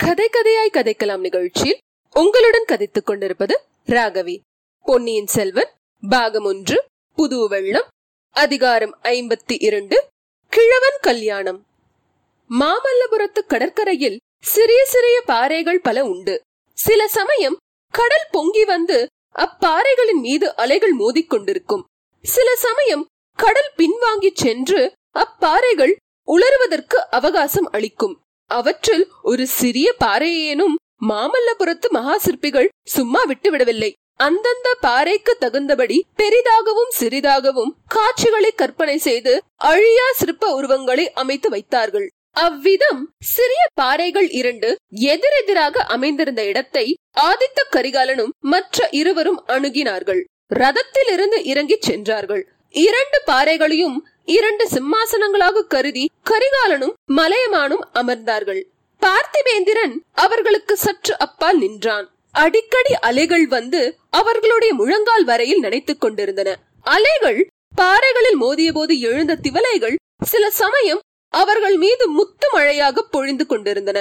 கதை கதையாய் கதைக்கலாம் நிகழ்ச்சியில் உங்களுடன் கதைத்துக் கொண்டிருப்பது ராகவி. பொன்னியின் செல்வன் பாகம் ஒன்று புது வெள்ளம் அதிகாரம் ஐம்பத்தி இரண்டு கிழவன் கல்யாணம். மாமல்லபுரத்து கடற்கரையில் சிறிய சிறிய பாறைகள் பல உண்டு. சில சமயம் கடல் பொங்கி வந்து அப்பாறைகளின் மீது அலைகள் மோதிக்கொண்டிருக்கும் சில சமயம் கடல் பின்வாங்கி சென்று அப்பாறைகள் உலருவதற்கு அவகாசம் அளிக்கும். அவற்றில் ஒரு சிறிய பாறையேனும் மாமல்லபுரத்து மகா சிற்பிகள் சும்மா விட்டுவிடவில்லை. அந்தந்த பாறைக்கு தகுந்தபடி பெரிதாகவும் சிறிதாகவும் காட்சிகளை கற்பனை செய்து அழியா சிற்ப உருவங்களை அமைத்து வைத்தார்கள். அவ்விதம் சிறிய பாறைகள் இரண்டு எதிரெதிராக அமைந்திருந்த இடத்தை ஆதித்த கரிகாலனும் மற்ற இருவரும் அணுகினார்கள். ரதத்திலிருந்து இறங்கி சென்றார்கள். இரண்டு பாறைகளையும் இரண்டு சிம்மாசனங்களாக கருதி கரிகாலனும் மலையமானும் அமர்ந்தார்கள். பார்த்திபேந்திரன் அவர்களுக்கு சற்று அப்பால் நின்றான். அடிக்கடி அலைகள் வந்து அவர்களுடைய முழங்கால் வரையில் நினைத்துக் கொண்டிருந்தன. அலைகள் பாறைகளில் மோதிய போது எழுந்த திவலைகள் சில சமயம் அவர்கள் மீது முத்து மழையாக பொழிந்து கொண்டிருந்தன.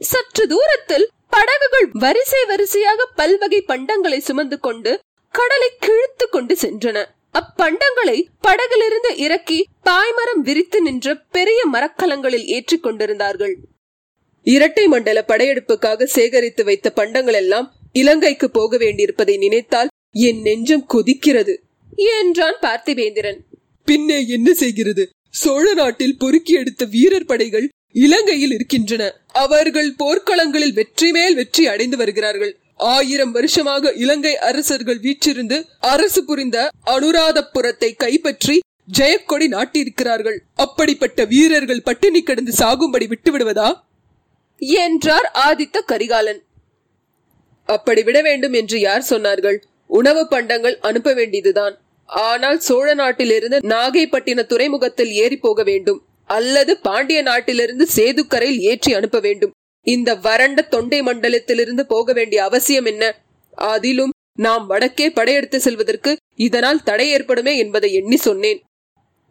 சற்று தூரத்தில் படகுகள் வரிசை வரிசையாக பல்வகை பண்டங்களை சுமந்து கொண்டு கடலை கிழித்து கொண்டு சென்றன. அப்பண்டங்களை படகிலிருந்து இறக்கி பாய்மரம் விரித்து நின்ற பெரிய மரக்கலங்களில் ஏற்றிக் கொண்டிருந்தார்கள். இரட்டை மண்டல படையெடுப்புக்காக சேகரித்து வைத்த பண்டங்கள் எல்லாம் இலங்கைக்கு போக வேண்டியிருப்பதை நினைத்தால் என் நெஞ்சம் கொதிக்கிறது. என்றான் பார்த்திபேந்திரன். பின்னே என்ன செய்கிறது? சோழ நாட்டில் பொறுக்கி எடுத்த வீரர் படைகள் இலங்கையில் இருக்கின்றன. அவர்கள் போர்க்களங்களில் வெற்றி மேல் வெற்றி அடைந்து வருகிறார்கள். ஆயிரம் வருஷமாக இலங்கை அரசர்கள் வீற்றிருந்து அரசு புரிந்த அனுராதபுரத்தை கைப்பற்றி ஜெயக்கொடி நாட்டியிருக்கிறார்கள். அப்படிப்பட்ட வீரர்கள் பட்டினி கிடந்து சாகும்படி விட்டுவிடுவதா? என்றார் ஆதித்த கரிகாலன். அப்படி விட வேண்டும் என்று யார் சொன்னார்கள்? உணவு பண்டங்கள் அனுப்ப வேண்டியதுதான். ஆனால் சோழ நாட்டிலிருந்து நாகைப்பட்டின துறைமுகத்தில் ஏறி போக வேண்டும். அல்லது பாண்டிய நாட்டிலிருந்து சேதுக்கரையில் ஏற்றி அனுப்ப வேண்டும். இந்த வறண்ட தொண்டை மண்டலத்திலிருந்து போக வேண்டிய அவசியம் என்ன? அதிலும் நாம் வடக்கே படையெடுத்து செல்வதற்கு இதனால் தடை ஏற்படுமே என்பதை எண்ணி சொன்னேன்.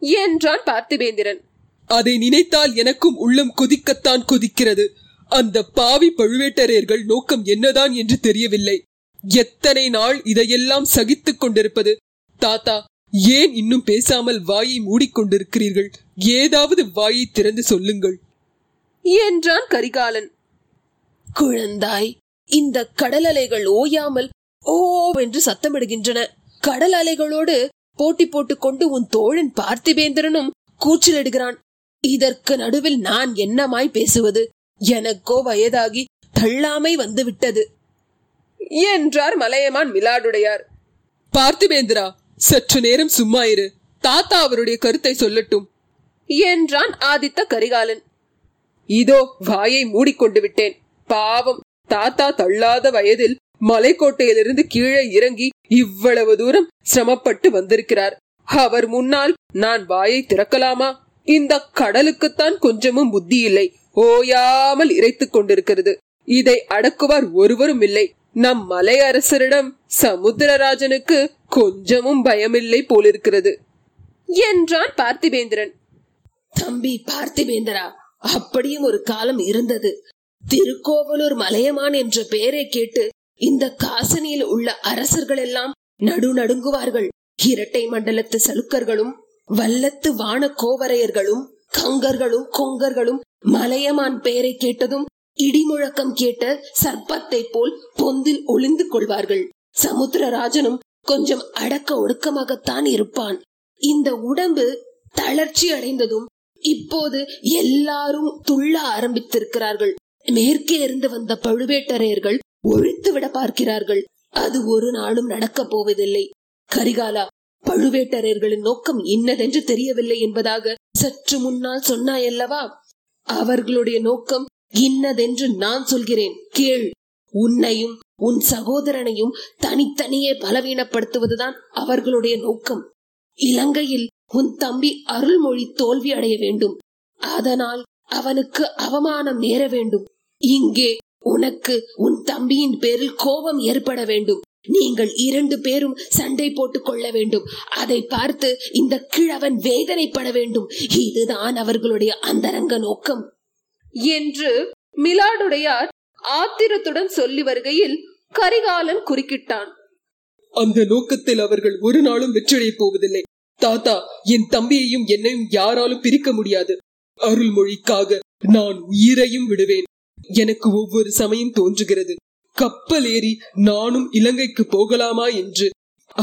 என்றான் பார்த்திபேந்திரன். அதை நினைத்தால் எனக்கும் உள்ளம் கொதிக்கத்தான் கொதிக்கிறது. அந்த பாவி பழுவேட்டரையர்கள் நோக்கம் என்னதான் என்று தெரியவில்லை. எத்தனை நாள் இதையெல்லாம் சகித்துக் கொண்டிருப்பது? தாத்தா ஏன் இன்னும் பேசாமல் வாயை மூடிக்கொண்டிருக்கிறீர்கள்? ஏதாவது வாயை திறந்து சொல்லுங்கள். என்றான் கரிகாலன். குழந்தாய். இந்த கடல் அலைகள் ஓயாமல் ஓ என்று சத்தமிடுகின்றன. கடல் அலைகளோடு போட்டி போட்டுக் கொண்டு உன் தோழன் பார்த்திபேந்திரனும் கூச்சலிடுகிறான் இதற்கு நடுவில் நான் என்னமாய் பேசுவது? எனக்கோ வயதாகி தள்ளாமை வந்து விட்டது என்றார் மலையமான் மிலாடுடையார். பார்த்திபேந்திரா சற்று நேரம் சும்மா இரு தாத்தா அவருடைய கருத்தை சொல்லட்டும். என்றான் ஆதித்த கரிகாலன். இதோ வாயை மூடிக்கொண்டு விட்டேன். பாவம். தாத்தா தள்ளாத வயதில் மலைக்கோட்டையிலிருந்து கீழே இறங்கி இவ்வளவு தூரம் சிரமப்பட்டு வந்திருக்கிறார். அவர் முன்னால் நான் வாயை திறக்கலாமா? இந்த கடலுக்குத்தான் கொஞ்சமும் புத்தி இல்லை. ஓயாமல் இறைத்துக் கொண்டிருக்கிறது. இதை அடக்குவார் ஒருவரும் இல்லை. நம் மலை அரசரிடம் சமுத்திரராஜனுக்கு கொஞ்சமும் பயமில்லை போலிருக்கிறது. என்றான் பார்த்திபேந்திரன். தம்பி பார்த்திபேந்திரா அப்படியும் ஒரு காலம் இருந்தது. திருக்கோவலூர் மலையமான் என்ற பெயரை கேட்டு இந்த காசனியில் உள்ள அரசர்கள் எல்லாம் நடு நடுங்குவார்கள் இரட்டை மண்டலத்து சலுக்கர்களும் வல்லத்து வான கோவரையர்களும் கங்கர்களும் கொங்கர்களும் மலையமான் பெயரை கேட்டதும் இடிமுழக்கம் கேட்ட சர்ப்பத்தை போல் பொந்தில் ஒளிந்து கொள்வார்கள். சமுத்திரராஜனும் கொஞ்சம் அடக்க ஒடுக்கமாகத்தான் இருப்பான். இந்த உடம்பு தளர்ச்சி அடைந்ததும் இப்போது எல்லாரும் துள்ள ஆரம்பித்திருக்கிறார்கள். மேற்கே இருந்து வந்த பழுவேட்டரையர்கள் ஒழித்துவிட பார்க்கிறார்கள். அது ஒரு நாளும் நடக்கப் போவதில்லை. கரிகாலா பழுவேட்டரையர்களின் நோக்கம் இன்னதென்று தெரியவில்லை என்பதாக சற்று முன்னால் சொன்னாயல்லவா? அவர்களுடைய நோக்கம் இன்னதென்று நான் சொல்கிறேன். கேள். உன்னையும் உன் சகோதரனையும் தனித்தனியே பலவீனப்படுத்துவதுதான் அவர்களுடைய நோக்கம். இலங்கையில் உன் தம்பி அருள்மொழி தோல்வி அடைய வேண்டும். அதனால் அவனுக்கு அவமானம் நேர வேண்டும். இங்கே உனக்கு உன் தம்பியின் பேரில் கோபம் ஏற்பட வேண்டும். நீங்கள் இரண்டு பேரும் சண்டை போட்டுக் கொள்ள வேண்டும். அதை பார்த்து இந்த கிழவன் வேதனைப்பட வேண்டும். இதுதான் அவர்களுடைய அந்தரங்க நோக்கம். என்று மிலாடுடையார் ஆத்திரத்துடன் சொல்லி வருகையில் கரிகாலன் குறுக்கிட்டான். அந்த நோக்கத்தில் அவர்கள் ஒரு நாளும் வெற்றியடையப் போவதில்லை. தாத்தா என் தம்பியையும் என்னையும் யாராலும் பிரிக்க முடியாது. அருள்மொழிக்காக நான் உயிரையும் விடுவேன். எனக்கு ஒவ்வொரு சமயம் தோன்றுகிறது. கப்பல் ஏறி நானும் இலங்கைக்கு போகலாமா என்று.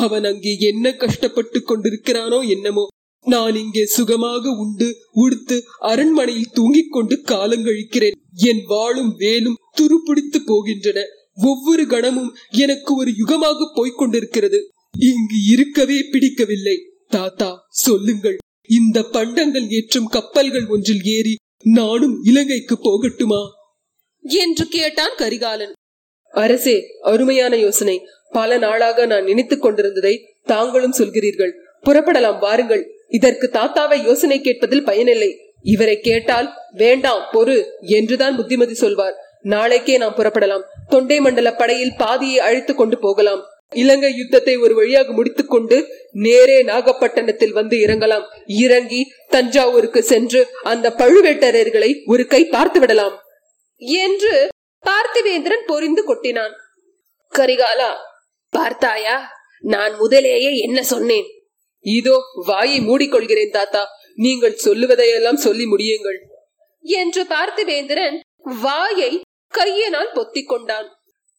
அவன் அங்கே என்ன கஷ்டப்பட்டு கொண்டிருக்கிறானோ என்னமோ. நான் இங்கே சுகமாக உண்டு உடுத்து அரண்மனையில் தூங்கிக் கொண்டு காலங்கழிக்கிறேன் என் வாளும் வேலும் துருப்பிடித்து போகின்றன. ஒவ்வொரு கணமும் எனக்கு ஒரு யுகமாக போய்க் கொண்டிருக்கிறது. இங்கு இருக்கவே பிடிக்கவில்லை. தாத்தா சொல்லுங்கள். இந்த பண்டங்கள் ஏற்றும் கப்பல்கள் ஒன்றில் ஏறி நானும் இலங்கைக்கு போகட்டுமா? என்று கேட்டான் கரிகாலன். அரசே அருமையான யோசனை. பல நாளாக நான் நினைத்துக் கொண்டிருந்ததை தாங்களும் சொல்கிறீர்கள். புறப்படலாம் வாருங்கள். இதற்கு தாத்தாவை யோசனை கேட்பதில் பயனில்லை. இவரை கேட்டால் வேண்டாம் பொறு என்றுதான் புத்திமதி சொல்வார். நாளைக்கே நாம் புறப்படலாம். தொண்டை மண்டல படையில் பாதியை அழைத்துக் கொண்டு போகலாம். இலங்கை யுத்தத்தை ஒரு வழியாக முடித்துக் கொண்டு நேரே நாகப்பட்டினத்தில் வந்து இறங்கலாம். இறங்கி தஞ்சாவூருக்கு சென்று அந்த பழுவேட்டரர்களை ஒரு கை பார்த்து விடலாம் என்று பார்த்திவேந்திரன் பொரிந்து கொட்டினான். கரிகாலா பார்த்தாயா? நான் முதலேயே என்ன சொன்னேன்? இதோ வாயை மூடிக்கொள்கிறேன் தாத்தா. நீங்கள் சொல்லுவதையெல்லாம் சொல்லி முடியுங்கள் என்று பார்த்திவேந்திரன் வாயை கையினால் பொத்திக் கொண்டான்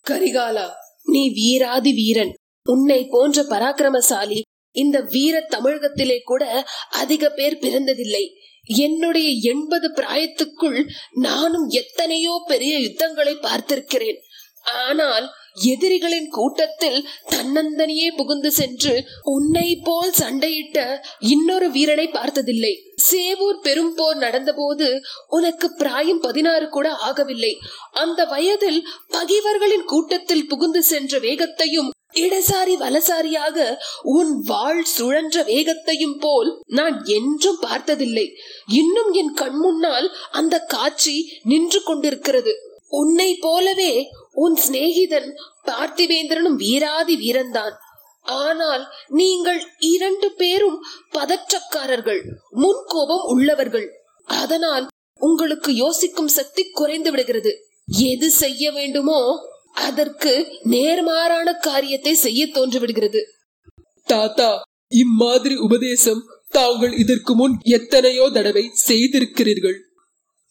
கரிகாலா நீ வீராதி வீரன். உன்னை போன்ற பராக்கிரமசாலி இந்த வீர தமிழகத்திலே கூட அதிக பேர் பிறந்ததில்லை. என்னுடைய எண்பது பிராயத்துக்குள் நானும் எத்தனையோ பெரிய யுத்தங்களை பார்த்திருக்கிறேன். ஆனால் எதிரிகளின் கூட்டத்தில் தன்னந்தனியே புகுந்து சென்று உன்னை போல் சண்டையிட்ட இன்னொரு வீரனை பார்த்ததில்லை. சேவூர் பெரும் போர் நடந்தபோது உனக்கு பிராயம் பதினாறு கூட ஆகவில்லை. அந்த வயதில் பகைவர்களின் கூட்டத்தில் புகுந்து சென்ற வேகத்தையும் இடசாரி வலசாரியாக உன் வாழ் சுழன்ற வேகத்தையும் போல் நான் என்றும் பார்த்ததில்லை. இன்னும் என் கண் முன்னால் அந்த காட்சி நின்று கொண்டிருக்கிறது. உன்னை போலவே உன் சிநேகிதன் பார்த்திவேந்திரனும் வீராதி வீரன்தான். ஆனால் நீங்கள் இரண்டு பேரும் பதற்றக்காரர்கள் முன்கோபம் உள்ளவர்கள். அதனால் உங்களுக்கு யோசிக்கும் சக்தி குறைந்து விடுகிறது. எது செய்ய வேண்டுமோ அதற்கு நேர்மாறான காரியத்தை செய்ய தோன்றிவிடுகிறது. தாத்தா இம்மாதிரி உபதேசம் தாங்கள் இதற்கு முன் எத்தனையோ தடவை செய்திருக்கிறீர்கள்.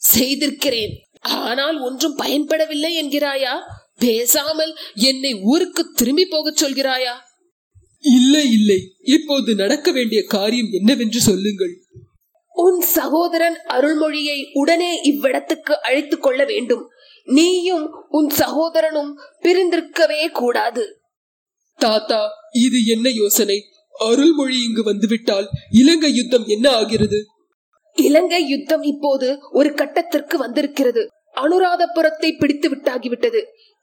செய்திருக்கிறேன். ஆனால் ஒன்றும் பயன்படவில்லை என்கிறாயா? பேசாமல் என்னை ஊருக்கு திரும்பி போகச் சொல்கிறாயா? இல்லை இல்லை. இப்போது நடக்க வேண்டிய காரியம் என்னவென்று சொல்லுங்கள். உன் சகோதரன் அருள்மொழியை உடனே இவ்விடத்துக்கு அழைத்துக் கொள்ள வேண்டும். நீயும் உன் சகோதரனும் பிரிந்திருக்கவே கூடாது. தாத்தா இது என்ன யோசனை? அருள்மொழி இங்கு வந்துவிட்டால் இலங்கை யுத்தம் என்ன ஆகிறது? இலங்கை யுத்தம் இப்போது ஒரு கட்டத்திற்கு வந்திருக்கிறது. அனுராதபுரத்தை பிடித்து விட்டாகிவிட்டது.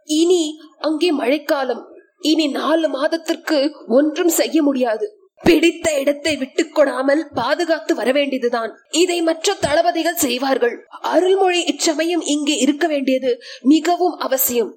இனி அங்கே மழைக்காலம். இனி நாலு மாதத்திற்கு ஒன்றும் செய்ய முடியாது. பிடித்த இடத்தை விட்டுக் கொடாமல் பாதுகாத்து வர வேண்டியதுதான் இதை மற்ற தளபதிகள் செய்வார்கள். அருள்மொழி இச்சமயம் இங்கே இருக்க வேண்டியது மிகவும் அவசியம்.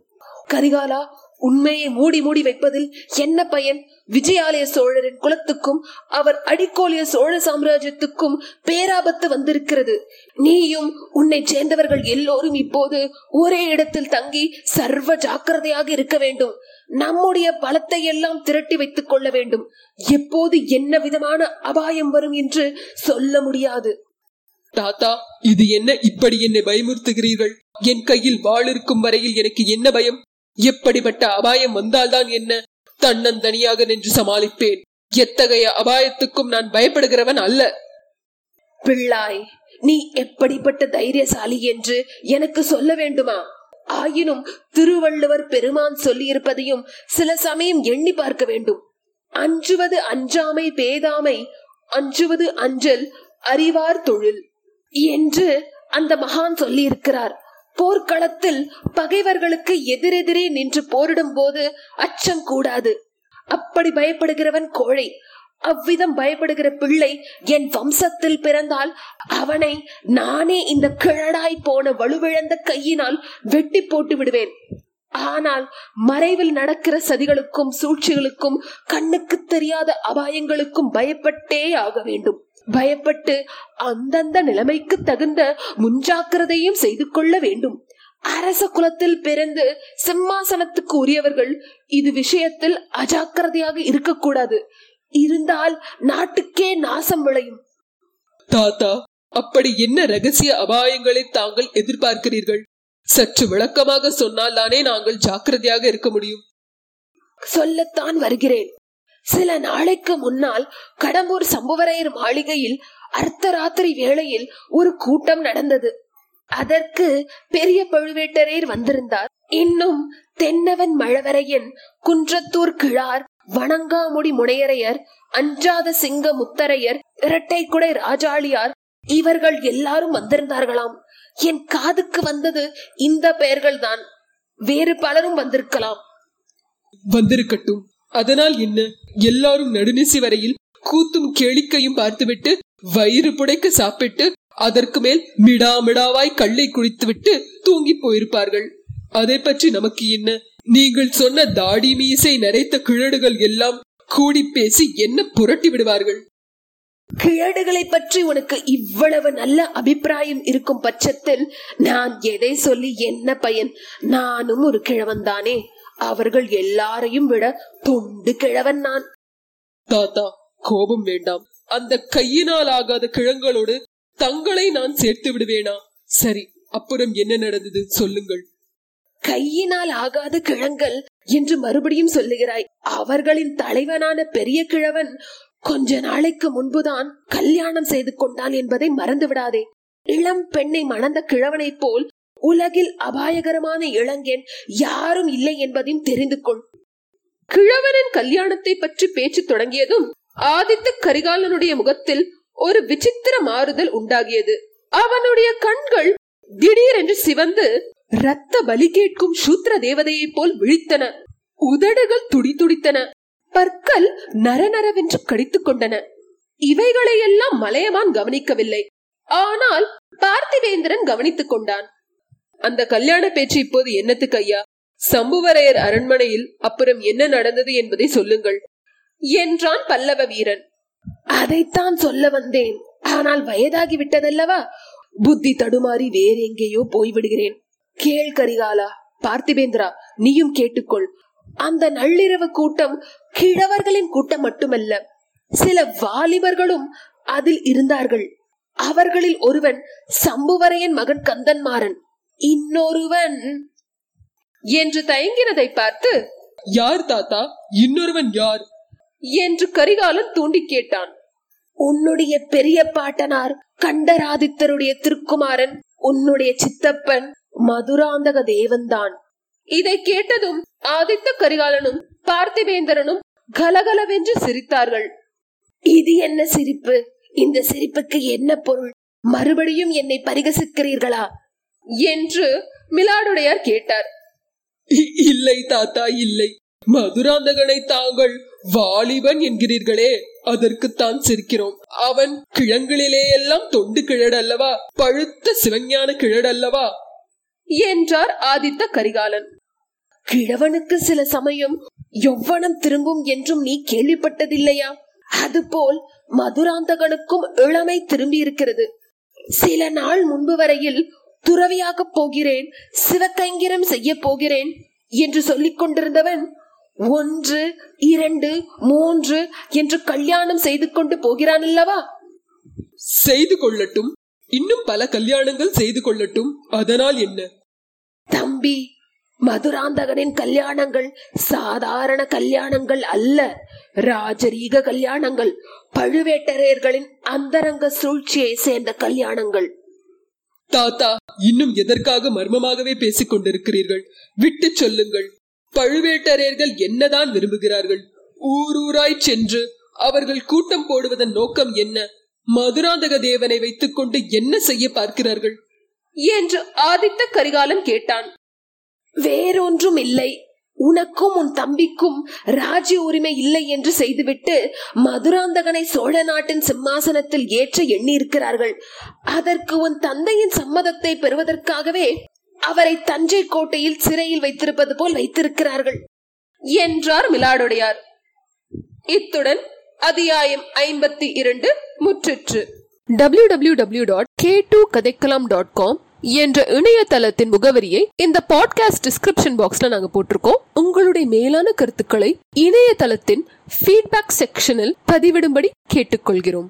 கரிகாலா உண்மையை மூடி மூடி வைப்பதில் என்ன பயன்? விஜயாலய சோழரின் குலத்துக்கும் அவர் அடிக்கோலிய சோழ சாம்ராஜ்யத்துக்கும் பேராபத்து வந்திருக்கிறது. நீயும் உன்னை சேர்ந்தவர்கள் எல்லோரும் இப்போது ஒரே இடத்தில் தங்கி சர்வ ஜாக்கிரதையாக இருக்க வேண்டும். நம்முடைய பலத்தை எல்லாம் திரட்டி வைத்துக் கொள்ள வேண்டும். எப்போது என்ன விதமான அபாயம் வரும் என்று சொல்ல முடியாது. தாத்தா இது என்ன இப்படி என்னை பயமுறுத்துகிறீர்கள்? என் கையில் வாள் இருக்கும் வரையில் எனக்கு என்ன பயம்? எப்படிப்பட்ட அபாயம் வந்தால்தான் என்ன? தன்னந்தனியாக நின்று சமாளிப்பேன். எத்தகைய அபாயத்துக்கும் நான் பயப்படுகிறவன் அல்ல. பிள்ளாய் நீ எப்படிப்பட்ட தைரியசாலி என்று எனக்கு சொல்ல வேண்டுமா? ஆயினும் திருவள்ளுவர் பெருமான் சொல்லியிருப்பதையும் சில சமயம் எண்ணி பார்க்க வேண்டும். அஞ்சுவது அஞ்சாமை பேதாமை அஞ்சுவது அஞ்சல் அறிவார் தொழில் என்று அந்த மகான் சொல்லியிருக்கிறார். போர்க்களத்தில் பகைவர்களுக்கு எதிரெதிரே நின்று போரிடும் போது அச்சம் கூடாது. அப்படி பயப்படுகிறவன் கோழை. அவ்விதம் பயப்படுகிற பிள்ளை என் வம்சத்தில் பிறந்தால் அவனை நானே இந்த கிழடாய் போன வலுவிழந்த கையினால் வெட்டி போட்டு விடுவேன். ஆனால் மறைவில் நடக்கிற சதிகளுக்கும் சூழ்ச்சிகளுக்கும் கண்ணுக்கு தெரியாத அபாயங்களுக்கும் பயப்பட்டே ஆக வேண்டும். பயப்பட்டு அந்தந்த நிலைமைக்கு தகுந்த முன்ஜாக்கிரதையும் செய்து கொள்ள வேண்டும். அரச குலத்தில் பிறந்து சிம்மாசனத்துக்கு உரியவர்கள் இது விஷயத்தில் அஜாக்கிரதையாக இருக்கக்கூடாது. இருந்தால் நாட்டுக்கே நாசம் விளையும். தாத்தா அப்படி என்ன ரகசிய அபாயங்களை தாங்கள் எதிர்பார்க்கிறீர்கள்? சற்று விளக்கமாக சொன்னால் தானே நாங்கள் ஜாக்கிரதையாக இருக்க முடியும். சொல்லத்தான் வருகிறேன். சில நாளைக்கு முன்னால் கடம்பூர் சம்புவரையர் மாளிகையில் அர்த்தராத்திரி வேளையில் ஒரு கூட்டம் நடந்தது. அதற்கு பெரிய பழுவேட்டரையர் வந்திருந்தார். இன்னும் தென்னவன் மழவரையன் குன்றத்தூர் கிழார் வணங்காமுடி முனையரையர் அஞ்சாத சிங்க முத்தரையர் இரட்டைக்குடை ராஜாளியார் இவர்கள் எல்லாரும் வந்திருந்தார்களாம். என் காதுக்கு வந்தது இந்த பெயர்கள் தான் வேறு பலரும் வந்திருக்கலாம். வந்திருக்கட்டும். அதனால் என்ன? எல்லாரும் நடுநிசி வரையில் கூத்தும் கேளிக்கையும் பார்த்துவிட்டு வயிறு புடைக்க சாப்பிட்டு அதற்கு மேல் மிடாமிடாவாய் கல்லை குடித்துவிட்டு தூங்கி போயிருப்பார்கள். அதை பற்றி நமக்கு என்ன? நீங்கள் சொன்ன தாடி மீசை நரைத்த கிழடுகள் எல்லாம் கூடி பேசி என்ன புரட்டி விடுவார்கள்? கிழடுகளை பற்றி உனக்கு இவ்வளவு நல்ல அபிப்பிராயம் இருக்கும் பட்சத்தில் நான் எதை சொல்லி என்ன பயன்? நானும் ஒரு கிழவன் தானே. அவர்கள் எல்லாரையும் விட தொண்டு கிழவன் நான். தாத்தா கோபம் வேண்டாம். அந்த கையினால் ஆகாத கிழங்களோடு தங்களை நான் சேர்த்து விடுவேனா? சரி அப்புறம் என்ன நடந்தது சொல்லுங்கள். கையினால் ஆகாத கிழங்கள் என்று மறுபடியும் சொல்லுகிறாய். அவர்களின் தலைவனான பெரிய கிழவன் கொஞ்ச நாளைக்கு முன்புதான் கல்யாணம் செய்து கொண்டான் என்பதை மறந்து விடாதே இளம் பெண்ணை மணந்த கிழவனைப் போல் உலகில் அபாயகரமான இளங்கென் யாரும் இல்லை என்பதையும் தெரிந்து கொள் கிழவனின் கல்யாணத்தை பற்றி பேச்சு தொடங்கியதும் ஆதித்த கரிகாலனுடைய முகத்தில் ஒரு விசித்திர மாறுதல் உண்டாகியது. அவனுடைய கண்கள் திடீரென்று சிவந்து ரத்த பலி கேட்கும் சூத்திர தேவதையைப் போல் விழித்தன. உதடுகள் துடி துடித்தன. பற்கள் நரநரவென்று கடித்துக் கொண்டன. இவைகளையெல்லாம் மலையமான் கவனிக்கவில்லை. ஆனால் பார்த்திவேந்திரன் கவனித்துக் கொண்டான். அந்த கல்யாண பேச்சு இப்போது என்னத்துக்கு ஐயா? சம்புவரையர் அரண்மனையில் அப்புறம் என்ன நடந்தது என்பதை சொல்லுங்கள். என்றான் பல்லவ வீரன். அதைத்தான் சொல்ல வந்தேன். ஆனால் வயதாகி விட்டதல்லவா? புத்தி தடுமாறி வேற எங்கேயோ போய்விடுகிறேன். கேள் கரிகாலா பார்த்திபேந்திரா நீயும் கேட்டுக்கொள். அந்த நள்ளிரவு கூட்டம் கிழவர்களின் கூட்டம் மட்டுமல்ல சில வாலிபர்களும் அதில் இருந்தார்கள். அவர்களில் ஒருவன் சம்புவரையன் மகன் கந்தன்மாறன். இன்னொருவன். என்று தயங்கினதை பார்த்து யார் தாத்தா? இன்னொருவன் யார்? என்று கரிகாலன் தூண்டி கேட்டான். உன்னுடைய பெரிய பாட்டனார் கண்டராதித்தருடைய திருக்குமாரன் உன்னுடைய சித்தப்பன் மதுராந்தக தேவன்தான். இதை கேட்டதும் ஆதித்த கரிகாலனும் பார்த்திவேந்திரனும் கலகலவென்று சிரித்தார்கள். இது என்ன சிரிப்பு? இந்த சிரிப்புக்கு என்ன பொருள்? மறுபடியும் என்னை பரிகசிக்கிறீர்களா? என்று மிலாடுடையார் கேட்டார். இல்லை தாத்தா இல்லை. மதுராந்தகனை தாங்கள் வாலிபன் என்கிறீர்களே அதற்குத்தான் சிரிக்கிறோம். அவன் கிழங்களிலே எல்லாம் தொண்டு கிழடல்லவா? பழுத்த சிவஞான கிழடல்லவா? என்றார் ஆதித்த கரிகாலன். கிழவனுக்கு சில சமயம் யௌவனம் திரும்பும் என்றும் நீ கேள்விப்பட்டதில்லையா? அதுபோல் மதுராந்தகனுக்கும் இளமை திரும்பி இருக்கிறது சில நாள் முன்பு வரையில் துறவியாக போகிறேன் சிவகைங்கிரம் செய்ய போகிறேன் என்று சொல்லிக் கொண்டிருந்தவன் ஒன்று இரண்டு மூன்று என்று கல்யாணம் செய்து கொண்டு போகிறான் அல்லவா? செய்து கொள்ளட்டும். இன்னும் பல கல்யாணங்கள் செய்து கொள்ளட்டும். அதனால் என்ன? தம்பி மதுராந்தகனின் கல்யாணங்கள் சாதாரண கல்யாணங்கள் அல்ல. ராஜரீக கல்யாணங்கள் பழுவேட்டரையர்களின் அந்தரங்க சூழ்ச்சியை சேர்ந்த கல்யாணங்கள். தாத்தா இன்னும் எதற்காக மர்மமாகவே பேசிக் கொண்டிருக்கிறீர்கள்? விட்டு சொல்லுங்கள். பழுவேட்டரையர்கள் என்னதான் விரும்புகிறார்கள்? ஊரூராய் சென்று அவர்கள் கூட்டம் போடுவதன் நோக்கம் என்ன? மதுராந்தக தேவனை வைத்துக்கொண்டு என்ன செய்ய பார்க்கிறார்கள்? என்று ஆதித்த கரிகாலன் கேட்டான். வேறொன்றும் இல்லை உனக்கும் உன் தம்பிக்கும் ராஜ்ய உரிமை இல்லை என்று செய்துவிட்டு மதுராந்தகனை சோழ நாட்டின் சிம்மாசனத்தில் ஏற்ற எண்ணி இருக்கிறார்கள் அதற்கு உன் தந்தையின் சம்மதத்தை பெறுவதற்காகவே அவரை தஞ்சை கோட்டையில் சிறையில் வைத்திருப்பது போல் வைத்திருக்கிறார்கள். என்றார் மிலாடுடையார். இத்துடன் அத்தியாயம் ஐம்பத்தி இரண்டு முற்றிற்று. W W W dot K two கதைக்கலாம் டாட் காம் என்ற இணையதளத்தின் முகவரியை இந்த பாட்காஸ்ட் டிஸ்கிரிப்ஷன் பாக்ஸ்ல நாங்க போட்டிருக்கோம். உங்களுடைய மேலான கருத்துக்களை இணையதளத்தின் ஃபீட்பேக் செக்ஷனில் பதிவிடும்படி கேட்டுக்கொள்கிறோம்.